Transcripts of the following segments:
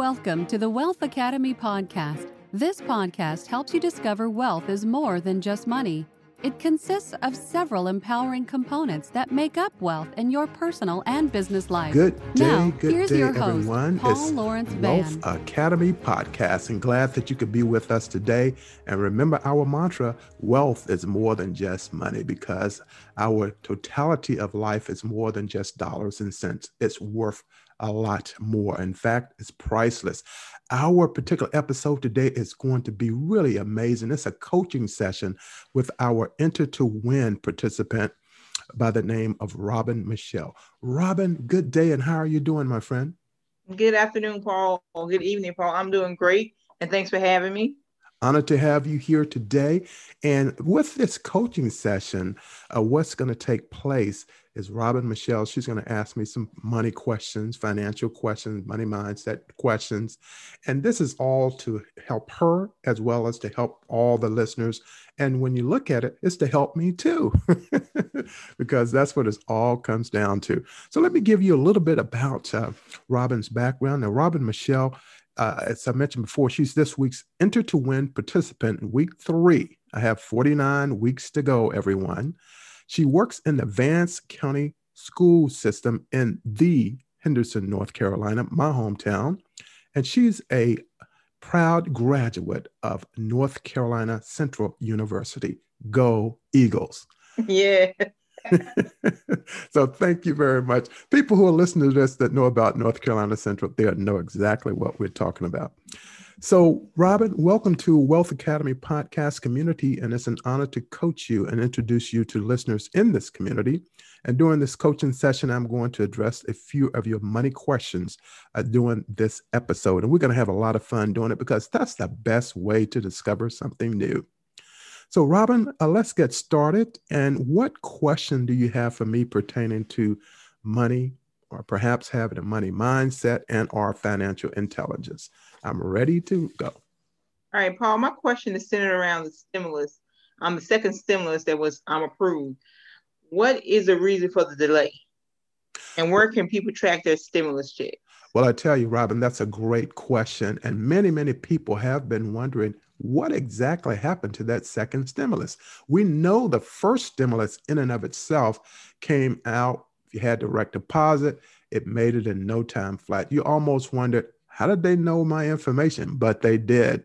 Welcome to the Wealth Academy podcast. This podcast helps you discover wealth is more than just money. It consists of several empowering components that make up wealth in your personal and business life. Good day, now, good here's day, your host, everyone. Paul it's Lawrence Wealth Academy podcast, and glad that you could be with us today. And remember our mantra: wealth is more than just money, because our totality of life is more than just dollars and cents. It's worth a lot more. In fact, it's priceless. Our particular episode today is going to be really amazing. It's a coaching session with our Enter to Win participant by the name of Robin Michelle. Robin, good day, and how are you doing, my friend? Good afternoon, Paul. Good evening, Paul. I'm doing great, and thanks for having me. Honored to have you here today. And with this coaching session, uh, what's going to take place is Robin Michelle. She's going to ask me some money questions, financial questions, money mindset questions. And this is all to help her as well as to help all the listeners. And when you look at it, it's to help me too, because that's what it all comes down to. So let me give you a little bit about uh, Robin's background. Now, Robin Michelle uh, as I mentioned before, she's this week's Enter to Win participant in week three. I have 49 weeks to go, everyone. She works in the Vance County school system in the Henderson, North Carolina, my hometown. And she's a proud graduate of North Carolina Central University. Go Eagles. Yeah. so thank you very much. People who are listening to this that know about North Carolina Central, they know exactly what we're talking about. So, Robin, welcome to Wealth Academy podcast community, and it's an honor to coach you and introduce you to listeners in this community. And during this coaching session, I'm going to address a few of your money questions uh, during this episode, and we're going to have a lot of fun doing it because that's the best way to discover something new. So, Robin, uh, let's get started. And what question do you have for me pertaining to money, or perhaps having a money mindset and our financial intelligence? I'm ready to go. All right, Paul. My question is centered around the stimulus. Um, the second stimulus that was um approved. What is the reason for the delay? And where can people track their stimulus check? Well, I tell you, Robin, that's a great question. And many, many people have been wondering what exactly happened to that second stimulus. We know the first stimulus, in and of itself, came out. You had direct deposit, it made it in no time flat. You almost wondered, how did they know my information? But they did.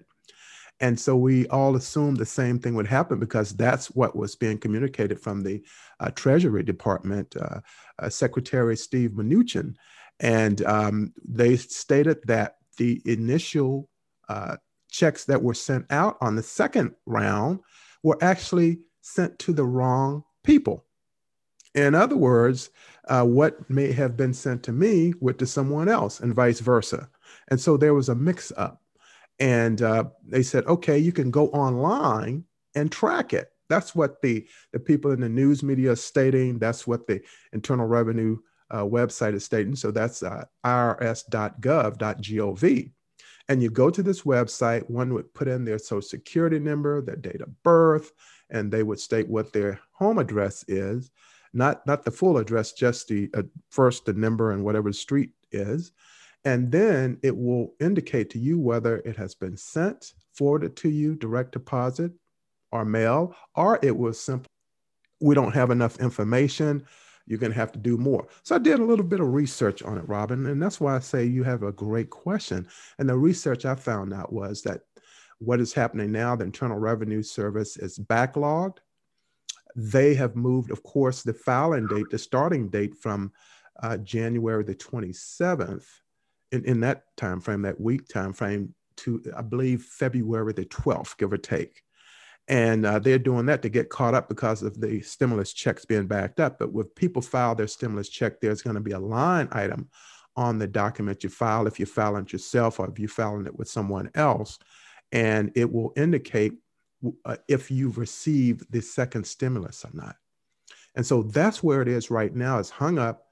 And so we all assumed the same thing would happen because that's what was being communicated from the uh, Treasury Department, uh, uh, Secretary Steve Mnuchin. And um, they stated that the initial uh, checks that were sent out on the second round were actually sent to the wrong people. In other words, uh, what may have been sent to me went to someone else, and vice versa. And so there was a mix up. And uh, they said, okay, you can go online and track it. That's what the, the people in the news media are stating. That's what the Internal Revenue uh, website is stating. So that's uh, irs.gov.gov. And you go to this website, one would put in their social security number, their date of birth, and they would state what their home address is, not, not the full address, just the uh, first, the number, and whatever the street is. And then it will indicate to you whether it has been sent, forwarded to you, direct deposit, or mail, or it was simple. We don't have enough information you're going to have to do more. So I did a little bit of research on it, Robin, and that's why I say you have a great question. And the research I found out was that what is happening now, the Internal Revenue Service is backlogged. They have moved, of course, the filing date, the starting date from uh, January the 27th in, in that time frame, that week time frame, to I believe February the 12th, give or take and uh, they're doing that to get caught up because of the stimulus checks being backed up. But when people file their stimulus check, there's going to be a line item on the document you file if you're filing it yourself or if you're filing it with someone else, and it will indicate uh, if you've received the second stimulus or not. And so that's where it is right now. It's hung up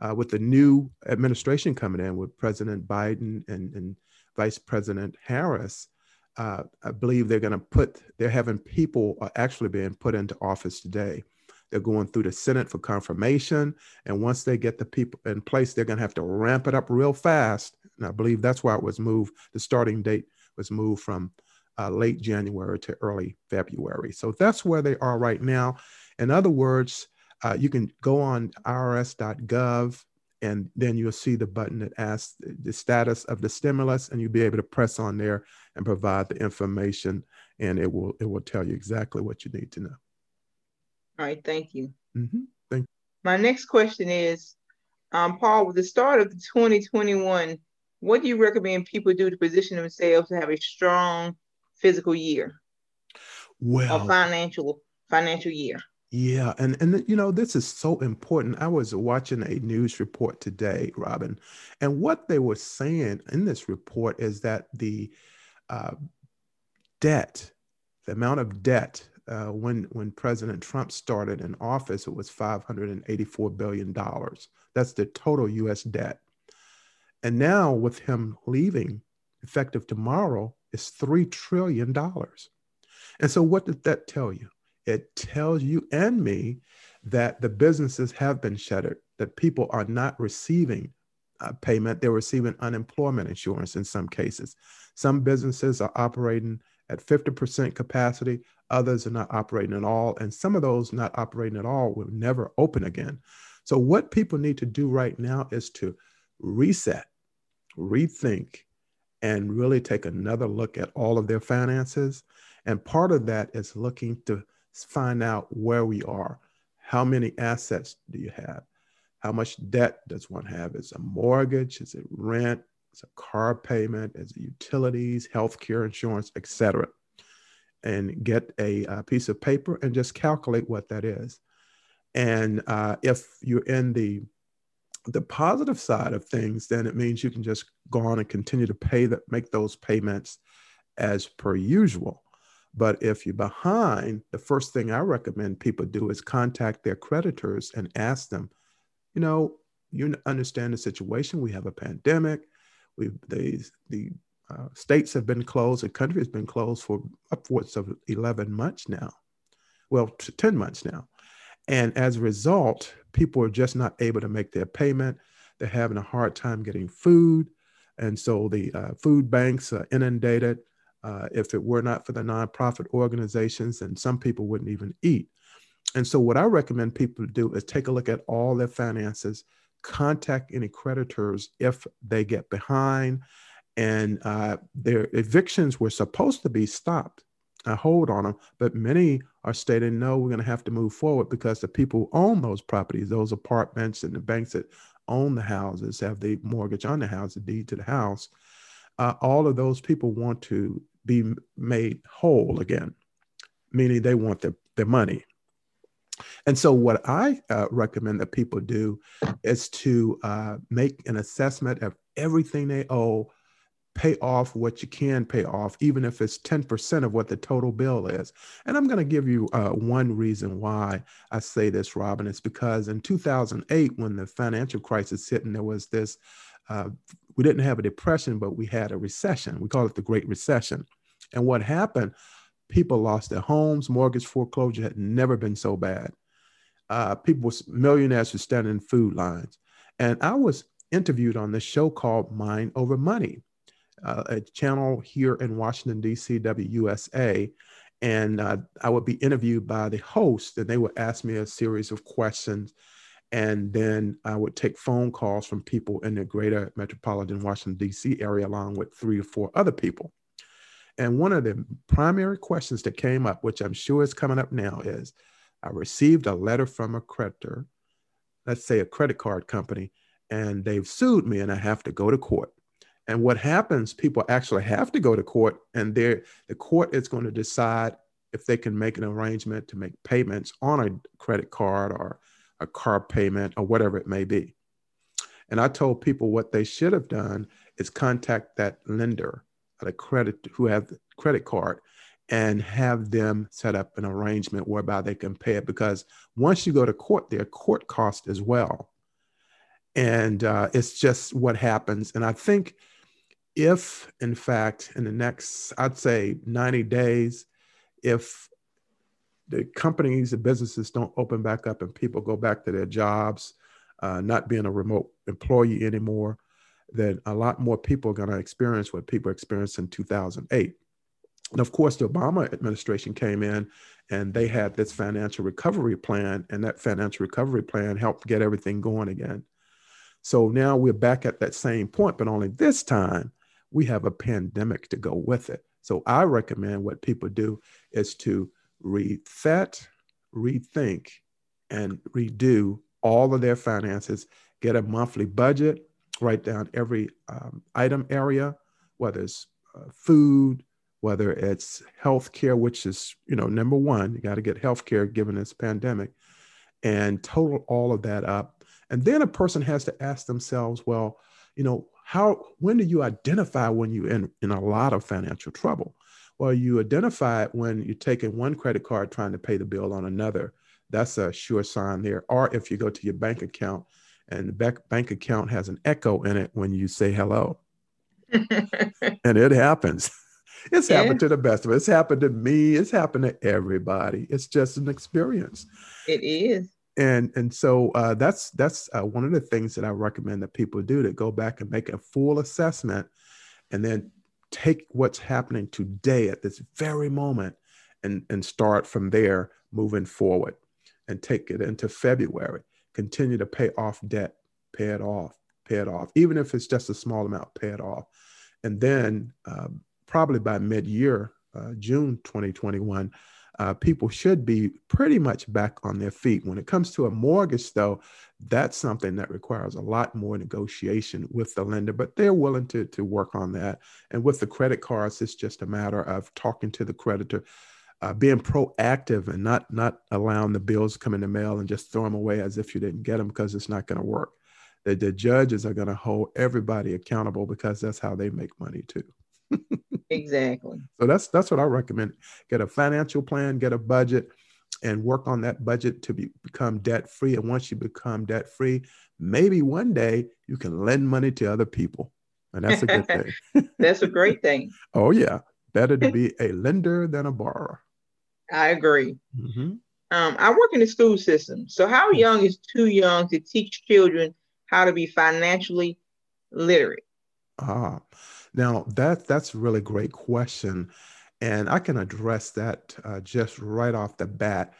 uh, with the new administration coming in with President Biden and, and Vice President Harris uh, I believe they're going to put, they're having people are actually being put into office today. They're going through the Senate for confirmation. And once they get the people in place, they're going to have to ramp it up real fast And I believe that's why it was moved. The starting date was moved from uh, late January to early February. So that's where they are right now. In other words, uh, you can go on irs.gov and then you'll see the button that asks the status of the stimulus and you'll be able to press on there and provide the information and it will it will tell you exactly what you need to know. All right thank you. Mm-hmm. thank you. My next question is um, paul with the start of 2021 what do you recommend people do to position themselves to have a strong physical year? Well a financial financial year yeah, and and you know this is so important. I was watching a news report today, Robin, and what they were saying in this report is that the uh, debt, the amount of debt uh, when when President Trump started in office, it was 584 billion dollars. That's the total U.S. debt, and now with him leaving, effective tomorrow, is three trillion dollars. And so, what did that tell you? It tells you and me that the businesses have been shuttered, that people are not receiving uh, payment, they're receiving unemployment insurance in some cases. Some businesses are operating at 50% capacity, others are not operating at all, and some of those not operating at all will never open again. So, what people need to do right now is to reset, rethink, and really take another look at all of their finances. And part of that is looking to find out where we are. How many assets do you have? How much debt does one have? Is it a mortgage? Is it rent? Is it a car payment? Is it utilities, healthcare insurance, etc.? And get a, a, piece of paper and just calculate what that is. And uh, if you're in the the positive side of things, then it means you can just go on and continue to pay that, make those payments as per usual. But if you're behind, the first thing I recommend people do is contact their creditors and ask them, you know, you understand the situation. We have a pandemic. We the the uh, states have been closed. The country has been closed for upwards of 11 months now. Well, 10 months now. And as a result, people are just not able to make their payment. They're having a hard time getting food. And so the uh, food banks are inundated. Uh, if it were not for the nonprofit organizations, then some people wouldn't even eat. And so, what I recommend people do is take a look at all their finances, contact any creditors if they get behind, and uh, their evictions were supposed to be stopped. a hold on them, but many are stating, no, we're going to have to move forward because the people who own those properties, those apartments, and the banks that own the houses have the mortgage on the house, the deed to the house. Uh, all of those people want to be made whole again, meaning they want their, their money. And so, what I uh, recommend that people do is to uh, make an assessment of everything they owe, pay off what you can pay off, even if it's 10% of what the total bill is. And I'm going to give you uh, one reason why I say this, Robin. It's because in 2008, when the financial crisis hit, and there was this uh, we didn't have a depression, but we had a recession. We call it the Great Recession. And what happened? People lost their homes. Mortgage foreclosure had never been so bad. Uh, people, millionaires, were standing in food lines. And I was interviewed on this show called Mind Over Money, uh, a channel here in Washington, D.C., WUSA. And uh, I would be interviewed by the host, and they would ask me a series of questions and then I would take phone calls from people in the greater metropolitan Washington, D.C. area, along with three or four other people. And one of the primary questions that came up, which I'm sure is coming up now, is I received a letter from a creditor, let's say a credit card company, and they've sued me and I have to go to court. And what happens, people actually have to go to court, and the court is going to decide if they can make an arrangement to make payments on a credit card or a car payment, or whatever it may be. And I told people what they should have done is contact that lender, the credit who have credit card, and have them set up an arrangement whereby they can pay it. Because once you go to court, there are court costs as well. And uh, it's just what happens. And I think if, in fact, in the next, I'd say 90 days, if the companies, the businesses don't open back up and people go back to their jobs, uh, not being a remote employee anymore, then a lot more people are going to experience what people experienced in 2008. And of course, the Obama administration came in and they had this financial recovery plan, and that financial recovery plan helped get everything going again. So now we're back at that same point, but only this time we have a pandemic to go with it. So I recommend what people do is to reset, rethink, and redo all of their finances, get a monthly budget, write down every um, item area, whether it's uh, food, whether it's healthcare, which is, you know, number one, you got to get healthcare given this pandemic, and total all of that up. And then a person has to ask themselves, well, you know, how when do you identify when you're in, in a lot of financial trouble? Well, you identify it when you're taking one credit card trying to pay the bill on another. That's a sure sign there. Or if you go to your bank account and the bank account has an echo in it when you say hello. and it happens. It's yeah. happened to the best of us. It's happened to me. It's happened to everybody. It's just an experience. It is. And and so uh, that's that's uh, one of the things that I recommend that people do to go back and make a full assessment, and then take what's happening today at this very moment, and and start from there moving forward, and take it into February. Continue to pay off debt, pay it off, pay it off, even if it's just a small amount, pay it off, and then um, probably by mid-year, uh, June 2021, uh, people should be pretty much back on their feet. When it comes to a mortgage, though, that's something that requires a lot more negotiation with the lender, but they're willing to, to work on that. And with the credit cards, it's just a matter of talking to the creditor, uh, being proactive and not, not allowing the bills come in the mail and just throw them away as if you didn't get them because it's not going to work. The, the judges are going to hold everybody accountable because that's how they make money too. exactly. So that's that's what I recommend. Get a financial plan, get a budget, and work on that budget to be, become debt free. And once you become debt free, maybe one day you can lend money to other people, and that's a good thing. that's a great thing. oh yeah, better to be a lender than a borrower. I agree. Mm-hmm. Um, I work in the school system. So, how hmm. young is too young to teach children how to be financially literate? Ah, now, that that's a really great question, and I can address that uh, just right off the bat.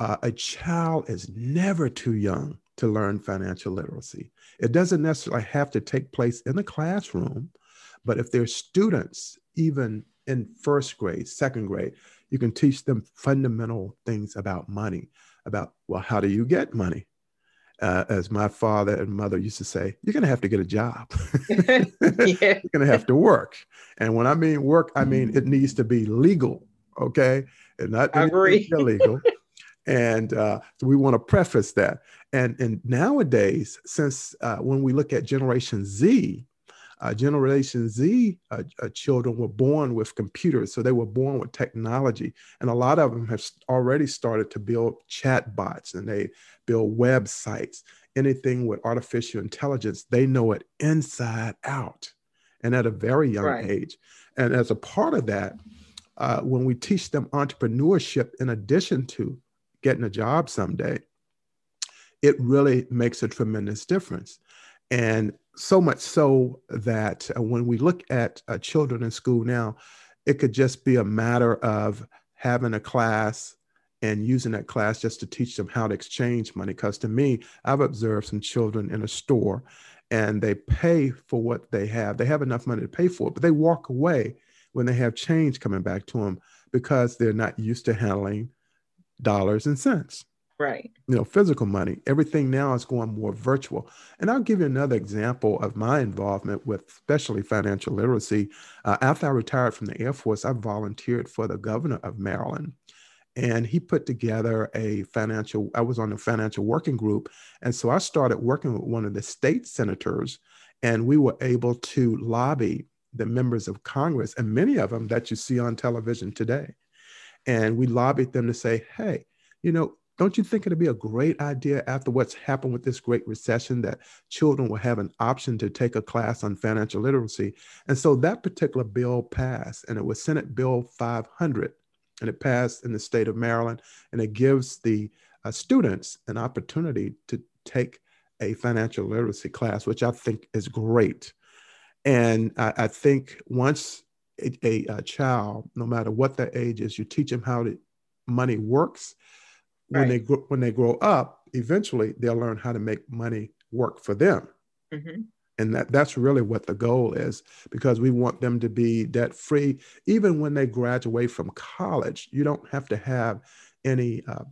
Uh, a child is never too young to learn financial literacy. It doesn't necessarily have to take place in the classroom, but if there's students, even in first grade, second grade, you can teach them fundamental things about money, about, well, how do you get money? uh, as my father and mother used to say, you're going to have to get a job. yeah. You're going to have to work. And when I mean work, I mean it needs to be legal, okay? And not illegal. and uh, so we want to preface that. And, and nowadays, since uh, when we look at Generation Z, uh, Generation Z uh, uh, children were born with computers, so they were born with technology, and a lot of them have already started to build chat bots and they build websites. Anything with artificial intelligence, they know it inside out, and at a very young right. age. And as a part of that, uh, when we teach them entrepreneurship in addition to getting a job someday, it really makes a tremendous difference. And so much so that uh, when we look at uh, children in school now, it could just be a matter of having a class and using that class just to teach them how to exchange money. Because to me, I've observed some children in a store and they pay for what they have. They have enough money to pay for it, but they walk away when they have change coming back to them because they're not used to handling dollars and cents. Right. You know, physical money. Everything now is going more virtual. And I'll give you another example of my involvement with especially financial literacy. Uh, after I retired from the Air Force, I volunteered for the governor of Maryland. And he put together a financial, I was on the financial working group. And so I started working with one of the state senators, and we were able to lobby the members of Congress, and many of them that you see on television today. And we lobbied them to say, hey, you know, don't you think it'd be a great idea after what's happened with this great recession that children will have an option to take a class on financial literacy? And so that particular bill passed, and it was Senate Bill 500, and it passed in the state of Maryland, and it gives the uh, students an opportunity to take a financial literacy class, which I think is great. And I, I think once a, a, a, child, no matter what their age is, you teach them how to, money works. When they grow, when they grow up, eventually they'll learn how to make money work for them. Mm-hmm. And that, that's really what the goal is because we want them to be debt free. Even when they graduate from college, you don't have to have any uh,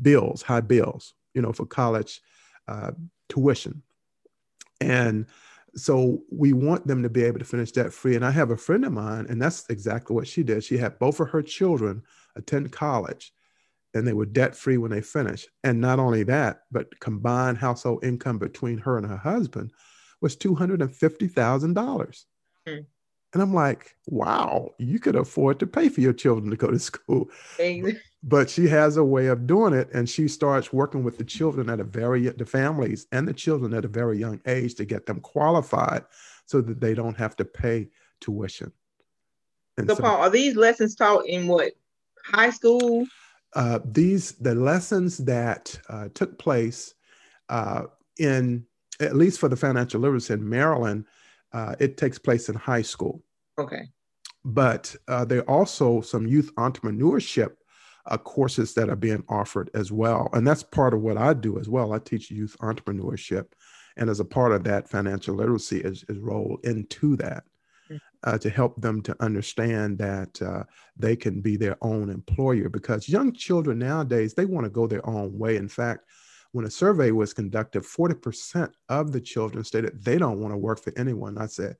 bills, high bills, you know, for college uh, tuition. And so we want them to be able to finish debt free. And I have a friend of mine, and that's exactly what she did. She had both of her children attend college and they were debt free when they finished. And not only that, but combined household income between her and her husband was $250,000. Mm. And I'm like, wow, you could afford to pay for your children to go to school. but she has a way of doing it. And she starts working with the children at a very, the families and the children at a very young age to get them qualified so that they don't have to pay tuition. And so, so Paul, are these lessons taught in what high school? Uh, these, the lessons that uh, took place uh, in at least for the financial literacy in Maryland, uh, it takes place in high school. Okay. But uh, there are also some youth entrepreneurship uh, courses that are being offered as well. And that's part of what I do as well. I teach youth entrepreneurship. And as a part of that, financial literacy is, is rolled into that. Uh, to help them to understand that uh, they can be their own employer because young children nowadays, they want to go their own way. In fact, when a survey was conducted, 40% of the children stated they don't want to work for anyone. I said,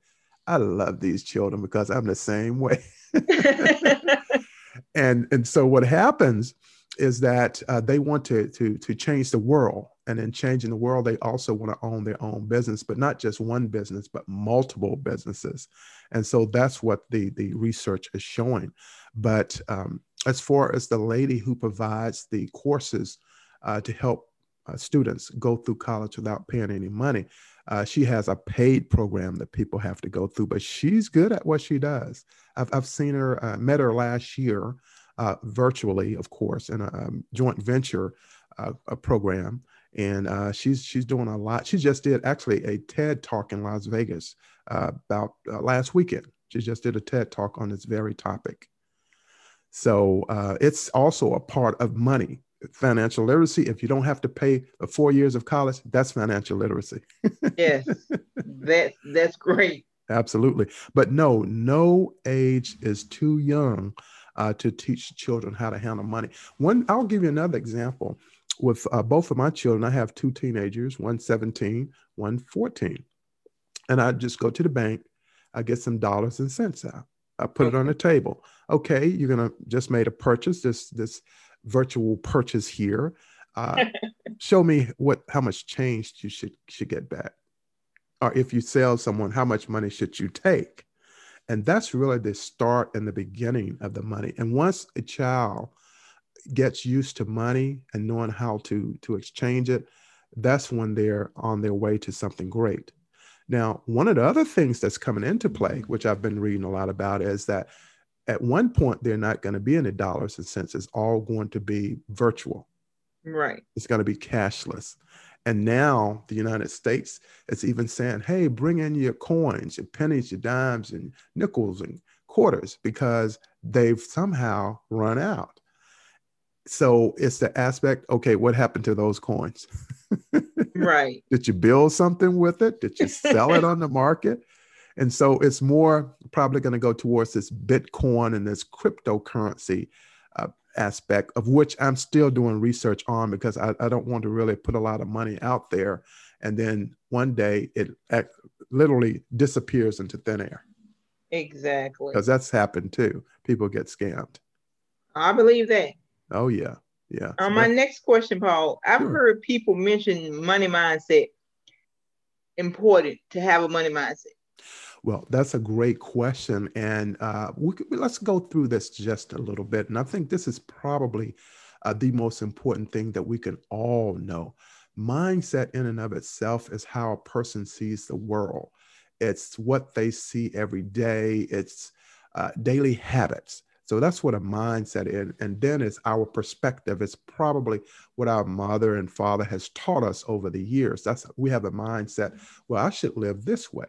I love these children because I'm the same way. and and so what happens is that uh, they want to to to change the world and in changing the world they also want to own their own business but not just one business but multiple businesses and so that's what the the research is showing but um, as far as the lady who provides the courses uh, to help uh, students go through college without paying any money. Uh, she has a paid program that people have to go through, but she's good at what she does. I've, I've seen her, uh, met her last year, uh, virtually, of course, in a um, joint venture uh, a program, and uh, she's she's doing a lot. She just did actually a TED talk in Las Vegas about last weekend. She just did a TED talk on this very topic. So it's also a part of money financial literacy. If you don't have to pay four years of college, that's financial literacy. yes, that that's great. Absolutely, but no, no age is too young uh, to teach children how to handle money. One, I'll give you another example. With uh, both of my children, I have two teenagers, one 17, one 14. And I just go to the bank, I get some dollars and cents out. I put it on the table. Okay, you're gonna just made a purchase. This this virtual purchase here. Uh, show me what how much change you should should get back, or if you sell someone, how much money should you take? And that's really the start and the beginning of the money. And once a child gets used to money and knowing how to to exchange it, that's when they're on their way to something great. Now, one of the other things that's coming into play, which I've been reading a lot about, is that at one point they're not going to be any dollars and cents it's all going to be virtual right it's going to be cashless and now the united states is even saying hey bring in your coins your pennies your dimes and nickels and quarters because they've somehow run out. So it's the aspect okay what happened to those coins? Right. Did you build something with it? Did you sell it on the market? And so it's more probably going to go towards this Bitcoin and this cryptocurrency uh, aspect, of which I'm still doing research on because I, I, don't want to really put a lot of money out there. And then one day it literally disappears into thin air. Exactly. Because that's happened too. People get scammed. I believe that. Oh, yeah. Yeah. Uh, so my next question, Paul. I've sure. heard people mention money mindset important to have a money mindset. Well, that's a great question. And uh, we, let's go through this just a little bit. And I think this is probably uh, the most important thing that we can all know. Mindset, in and of itself, is how a person sees the world, it's what they see every day, it's uh, daily habits. So that's what a mindset is. And then it's our perspective. It's probably what our mother and father has taught us over the years. That's we have a mindset, well, I should live this way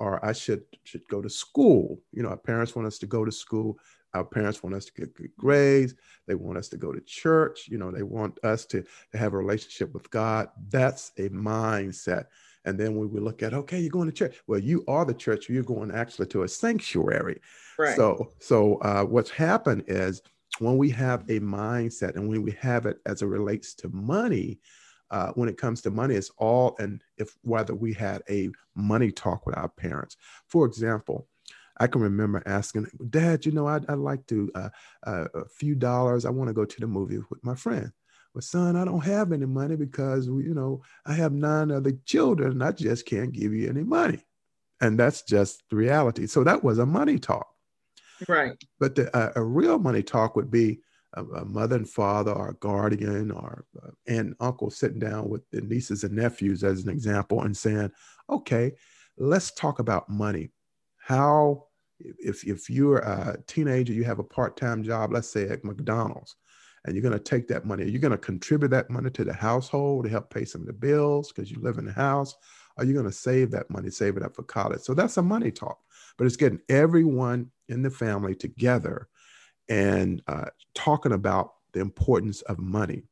or I should should go to school. You know, our parents want us to go to school. Our parents want us to get good grades. They want us to go to church. You know, they want us to, to have a relationship with God. That's a mindset. And then when we look at, okay, you're going to church. Well, you are the church. You're going actually to a sanctuary. Right. So, so uh, what's happened is when we have a mindset and when we have it as it relates to money, uh, when it comes to money, it's all and if whether we had a money talk with our parents. For example, I can remember asking, Dad, you know, I'd, I'd like to uh, uh, a few dollars. I want to go to the movie with my friend. But son, I don't have any money because you know I have nine other children, and I just can't give you any money, and that's just the reality. So that was a money talk, right? But the, uh, a real money talk would be, a, a mother and father or a guardian or uh, and uncle sitting down with the nieces and nephews as an example and saying, okay, let's talk about money. How, if, if you're a teenager, you have a part-time job, let's say at McDonald's, and you're going to take that money, you're going to contribute that money to the household to help pay some of the bills because you live in the house, are you going to save that money, save it up for college? So that's a money talk, but it's getting everyone in the family together and uh, talking about the importance of money.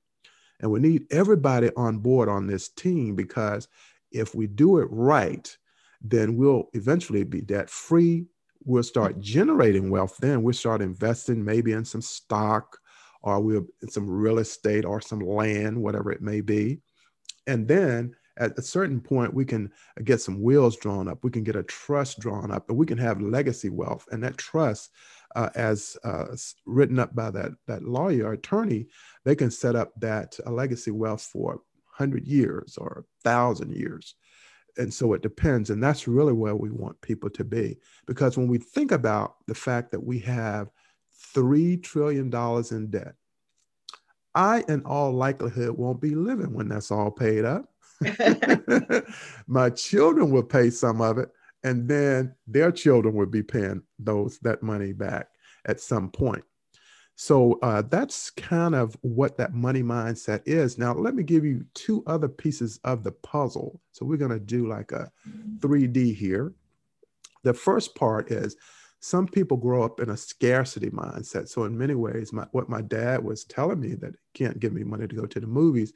And we need everybody on board on this team because if we do it right, then we'll eventually be debt free. We'll start generating wealth. Then we'll start investing maybe in some stock or we'll in some real estate or some land, whatever it may be. And then at a certain point, we can get some wheels drawn up. We can get a trust drawn up, and we can have legacy wealth. And that trust uh, as uh, written up by that, that lawyer attorney, they can set up that uh, legacy wealth for 100 years or 1,000 years. And so it depends. And that's really where we want people to be. Because when we think about the fact that we have $3 trillion in debt, I, in all likelihood, won't be living when that's all paid up. My children will pay some of it and then their children would be paying those that money back at some point. So uh, that's kind of what that money mindset is. Now, let me give you two other pieces of the puzzle. So we're going to do like a 3D here. The first part is some people grow up in a scarcity mindset. So in many ways, my, what my dad was telling me that he can't give me money to go to the movies,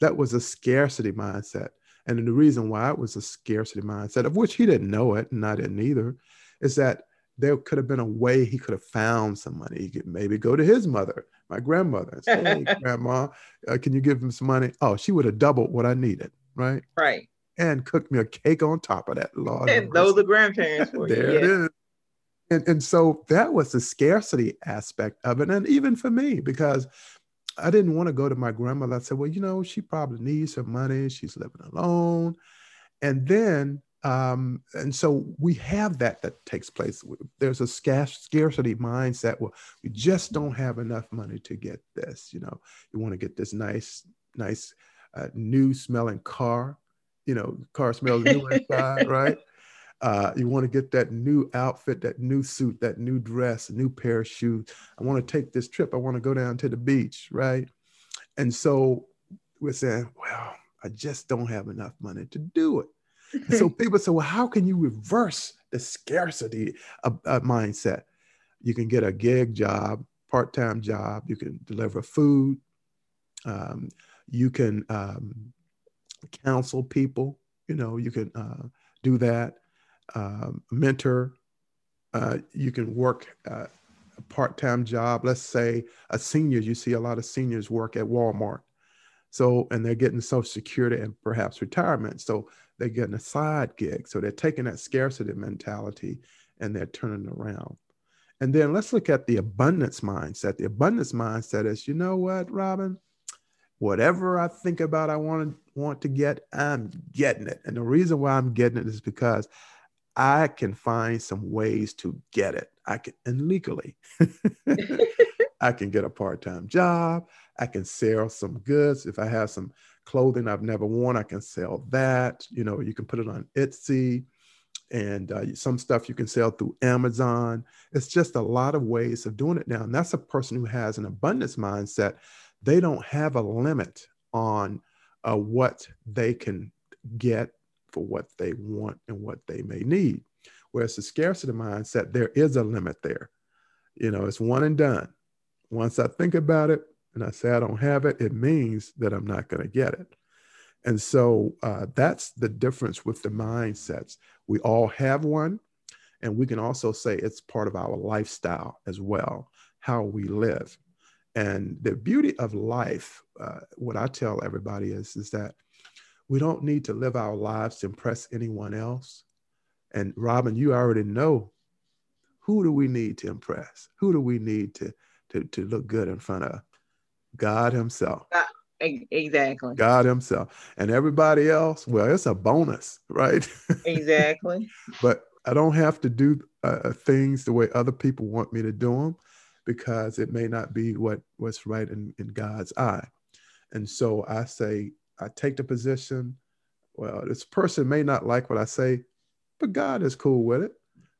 that was a scarcity mindset. And the reason why it was a scarcity mindset, of which he didn't know it, and I didn't either, is that there could have been a way he could have found some money. He could maybe go to his mother, my grandmother, and say, "Hey, grandma, uh, can you give him some money?" Oh, she would have doubled what I needed, right? Right. And cooked me a cake on top of that. Lord, and those are grandparents. For there you. it is. And, and so that was the scarcity aspect of it. And even for me, because I didn't want to go to my grandmother. I said, well, you know, she probably needs her money. She's living alone. And then, um, and so we have that that takes place. There's a scarcity mindset where we just don't have enough money to get this. You know, you want to get this nice, nice, uh, new smelling car. You know, car smells new inside, right? Uh, you want to get that new outfit, that new suit, that new dress, new pair of shoes. I want to take this trip. I want to go down to the beach, right? And so we're saying, well, I just don't have enough money to do it. So people say, well, how can you reverse the scarcity of, of mindset? You can get a gig job, part time job. You can deliver food. Um, you can um, counsel people. You know, you can uh, do that uh, mentor. Uh, you can work uh, a part-time job. Let's say a senior. You see a lot of seniors work at Walmart. So, and they're getting Social Security and perhaps retirement. So they're getting a side gig. So they're taking that scarcity mentality and they're turning around. And then let's look at the abundance mindset. The abundance mindset is, you know what, Robin? Whatever I think about, I want to want to get, I'm getting it. And the reason why I'm getting it is because I can find some ways to get it. I can, and legally, I can get a part time job. I can sell some goods. If I have some clothing I've never worn, I can sell that. You know, you can put it on Etsy and uh, some stuff you can sell through Amazon. It's just a lot of ways of doing it now. And that's a person who has an abundance mindset. They don't have a limit on uh, what they can get for what they want and what they may need. Whereas the scarcity mindset, there is a limit there. You know, it's one and done. Once I think about it and I say I don't have it, it means that I'm not going to get it. And so uh, that's the difference with the mindsets. We all have one, and we can also say it's part of our lifestyle as well, how we live. And the beauty of life, uh, what I tell everybody is, is that we don't need to live our lives to impress anyone else. And Robin, you already know who do we need to impress? Who do we need to, to, to look good in front of? God Himself. Exactly. God Himself. And everybody else, well, it's a bonus, right? Exactly. but I don't have to do uh, things the way other people want me to do them because it may not be what what's right in, in God's eye. And so I say, I take the position. Well, this person may not like what I say, but God is cool with it.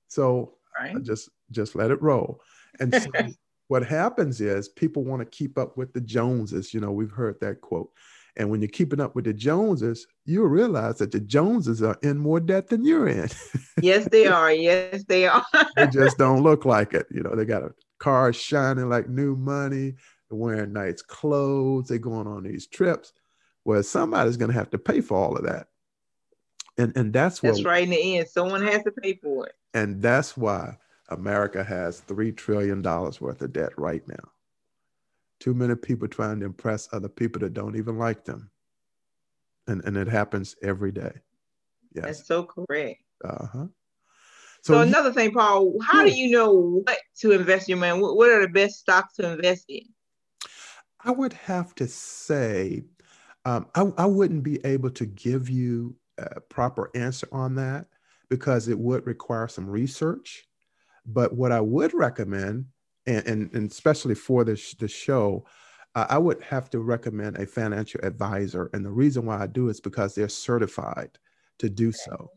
So right. I just just let it roll. And so what happens is people want to keep up with the Joneses. You know, we've heard that quote. And when you're keeping up with the Joneses, you'll realize that the Joneses are in more debt than you're in. yes, they are. Yes, they are. they just don't look like it. You know, they got a car shining like new money, they're wearing nice clothes, they're going on these trips. Well, somebody's going to have to pay for all of that. And, and that's what, that's right in the end. Someone has to pay for it. And that's why America has $3 trillion worth of debt right now. Too many people trying to impress other people that don't even like them. And, and it happens every day. Yes. That's so correct. Uh huh. So, so, another thing, Paul, how yeah. do you know what to invest your money? What are the best stocks to invest in? I would have to say, um, I, I wouldn't be able to give you a proper answer on that because it would require some research. But what I would recommend, and, and, and especially for this, the show, uh, I would have to recommend a financial advisor. And the reason why I do is because they're certified to do so.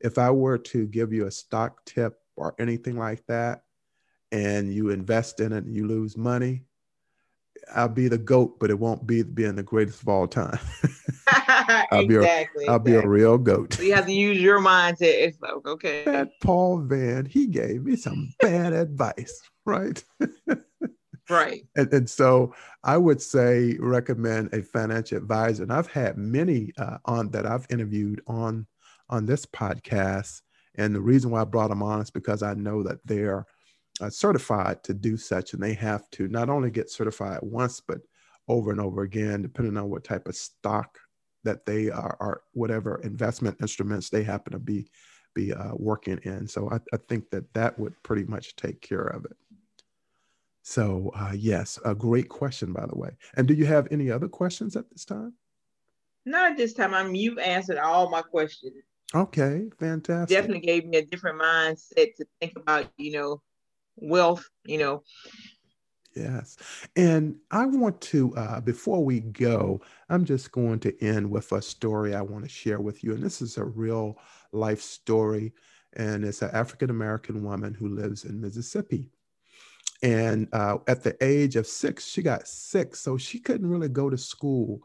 If I were to give you a stock tip or anything like that, and you invest in it and you lose money, I'll be the goat, but it won't be being the greatest of all time. I'll be exactly. A, I'll exactly. be a real goat. So you have to use your mindset. It's like, okay. That Paul Van, he gave me some bad advice, right? right. And, and so I would say recommend a financial advisor. And I've had many uh, on that I've interviewed on on this podcast. And the reason why I brought them on is because I know that they're uh, certified to do such, and they have to not only get certified once, but over and over again, depending on what type of stock that they are, are whatever investment instruments they happen to be be uh, working in. So I, I, think that that would pretty much take care of it. So uh, yes, a great question, by the way. And do you have any other questions at this time? Not at this time. I'm you've answered all my questions. Okay, fantastic. Definitely gave me a different mindset to think about, you know, wealth, you know. Yes. And I want to, uh, before we go, I'm just going to end with a story I want to share with you. And this is a real life story. And it's an African American woman who lives in Mississippi. And uh, at the age of six, she got sick. So she couldn't really go to school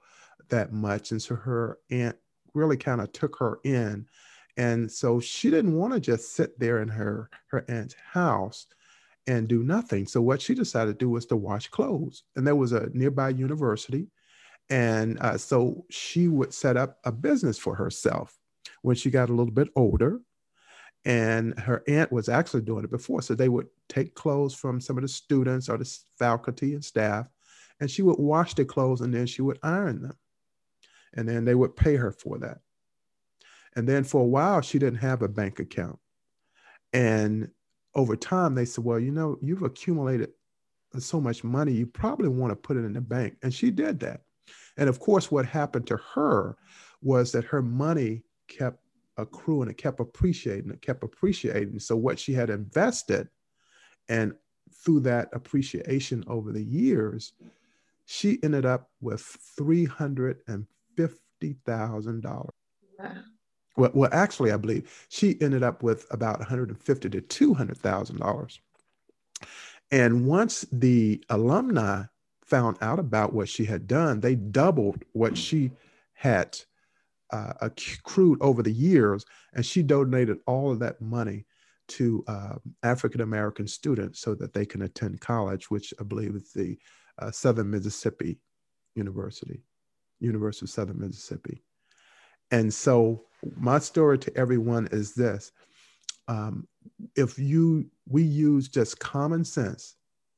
that much. And so her aunt really kind of took her in. And so she didn't want to just sit there in her, her aunt's house and do nothing. So what she decided to do was to wash clothes. And there was a nearby university. And uh, so she would set up a business for herself when she got a little bit older. And her aunt was actually doing it before. So they would take clothes from some of the students or the faculty and staff, and she would wash the clothes and then she would iron them. And then they would pay her for that. And then for a while, she didn't have a bank account. And over time, they said, Well, you know, you've accumulated uh, so much money, you probably want to put it in the bank. And she did that. And of course, what happened to her was that her money kept accruing, it kept appreciating, it kept appreciating. So, what she had invested, and through that appreciation over the years, she ended up with $350,000. Wow well, well, actually, I believe she ended up with about 150 to 200 thousand dollars. And once the alumni found out about what she had done, they doubled what she had uh, accrued over the years, and she donated all of that money to uh, African American students so that they can attend college, which I believe is the uh, Southern Mississippi University, University of Southern Mississippi. And so my story to everyone is this: um, if you we use just common sense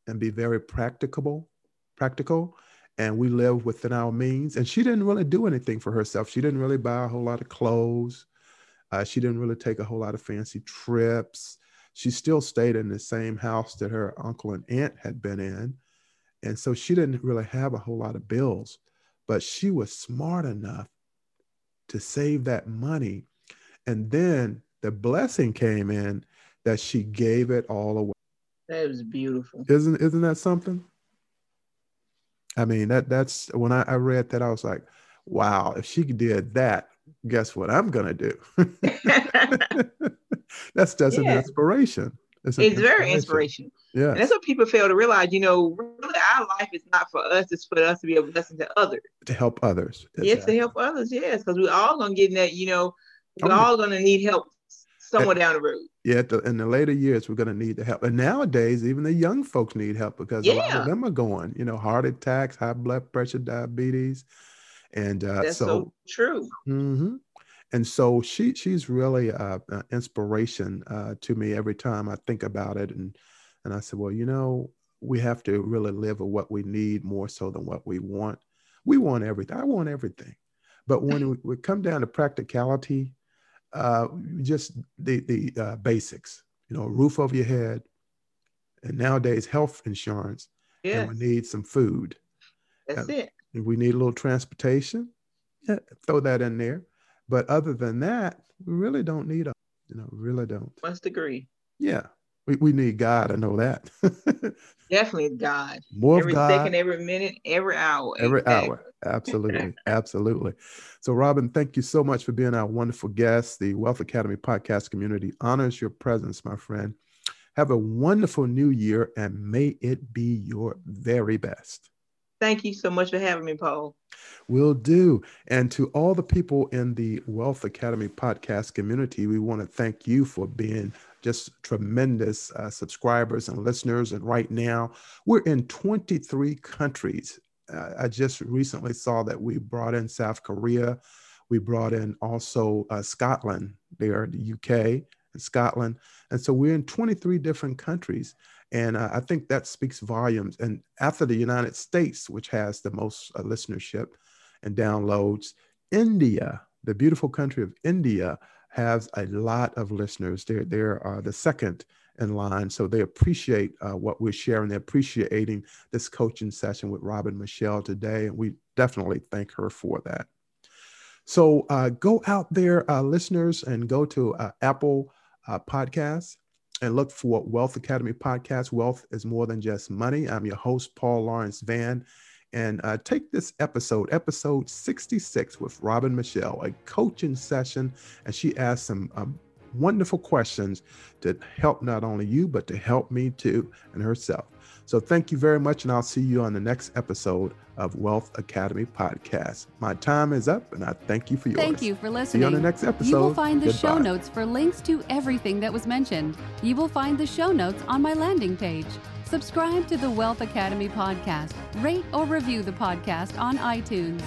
and be very practicable, practical, and we live within our means. And she didn't really do anything for herself. She didn't really buy a whole lot of clothes. Uh, she didn't really take a whole lot of fancy trips. She still stayed in the same house that her uncle and aunt had been in. And so she didn't really have a whole lot of bills, but she was smart enough to save that money. And then the blessing came in that she gave it all away. That was beautiful. Isn't isn't that something? I mean, that that's when I, I read that, I was like, wow, if she did that, guess what I'm gonna do? that's just yeah. an inspiration. It's, it's very inspirational. Yeah. that's what people fail to realize. You know, really our life is not for us, it's for us to be a blessing to others. To help others. Exactly. Yes, to help others, yes. Because we're all gonna get in that, you know, we're oh, all gonna need help somewhere down the road. Yeah, the, in the later years, we're going to need the help. And nowadays, even the young folks need help because yeah. a lot of them are going, you know, heart attacks, high blood pressure, diabetes. And uh, That's so, so true. Mm-hmm. And so she she's really an inspiration uh, to me every time I think about it. And and I said, well, you know, we have to really live with what we need more so than what we want. We want everything. I want everything. But when we, we come down to practicality, uh, just the the uh, basics. You know, roof over your head, and nowadays health insurance. Yeah. And we need some food. That's uh, it. We need a little transportation. Yeah, throw that in there. But other than that, we really don't need a. You know, really don't. Must agree. Yeah, we, we need God. I know that. Definitely God. More every God, second, every minute, every hour. Every exactly. hour. Absolutely. Absolutely. So, Robin, thank you so much for being our wonderful guest. The Wealth Academy podcast community honors your presence, my friend. Have a wonderful new year and may it be your very best. Thank you so much for having me, Paul. Will do. And to all the people in the Wealth Academy podcast community, we want to thank you for being just tremendous uh, subscribers and listeners. And right now, we're in 23 countries. Uh, I just recently saw that we brought in South Korea. We brought in also uh, Scotland, there, the UK and Scotland. And so we're in 23 different countries. And uh, I think that speaks volumes. And after the United States, which has the most uh, listenership and downloads, India, the beautiful country of India, has a lot of listeners. They're, they're uh, the second in line. So they appreciate uh, what we're sharing. They're appreciating this coaching session with Robin Michelle today. And we definitely thank her for that. So uh, go out there, uh, listeners, and go to Apple Podcasts and look for Wealth Academy Podcast. Wealth is more than just money. I'm your host, Paul Lawrence Van. And uh, take this episode, episode 66 with Robin Michelle, a coaching session. And she asked some um, wonderful questions to help not only you, but to help me too and herself. So thank you very much, and I'll see you on the next episode of Wealth Academy Podcast. My time is up, and I thank you for yours. Thank you for listening. See you on the next episode. You will find the Goodbye. show notes for links to everything that was mentioned. You will find the show notes on my landing page. Subscribe to the Wealth Academy podcast. Rate or review the podcast on iTunes.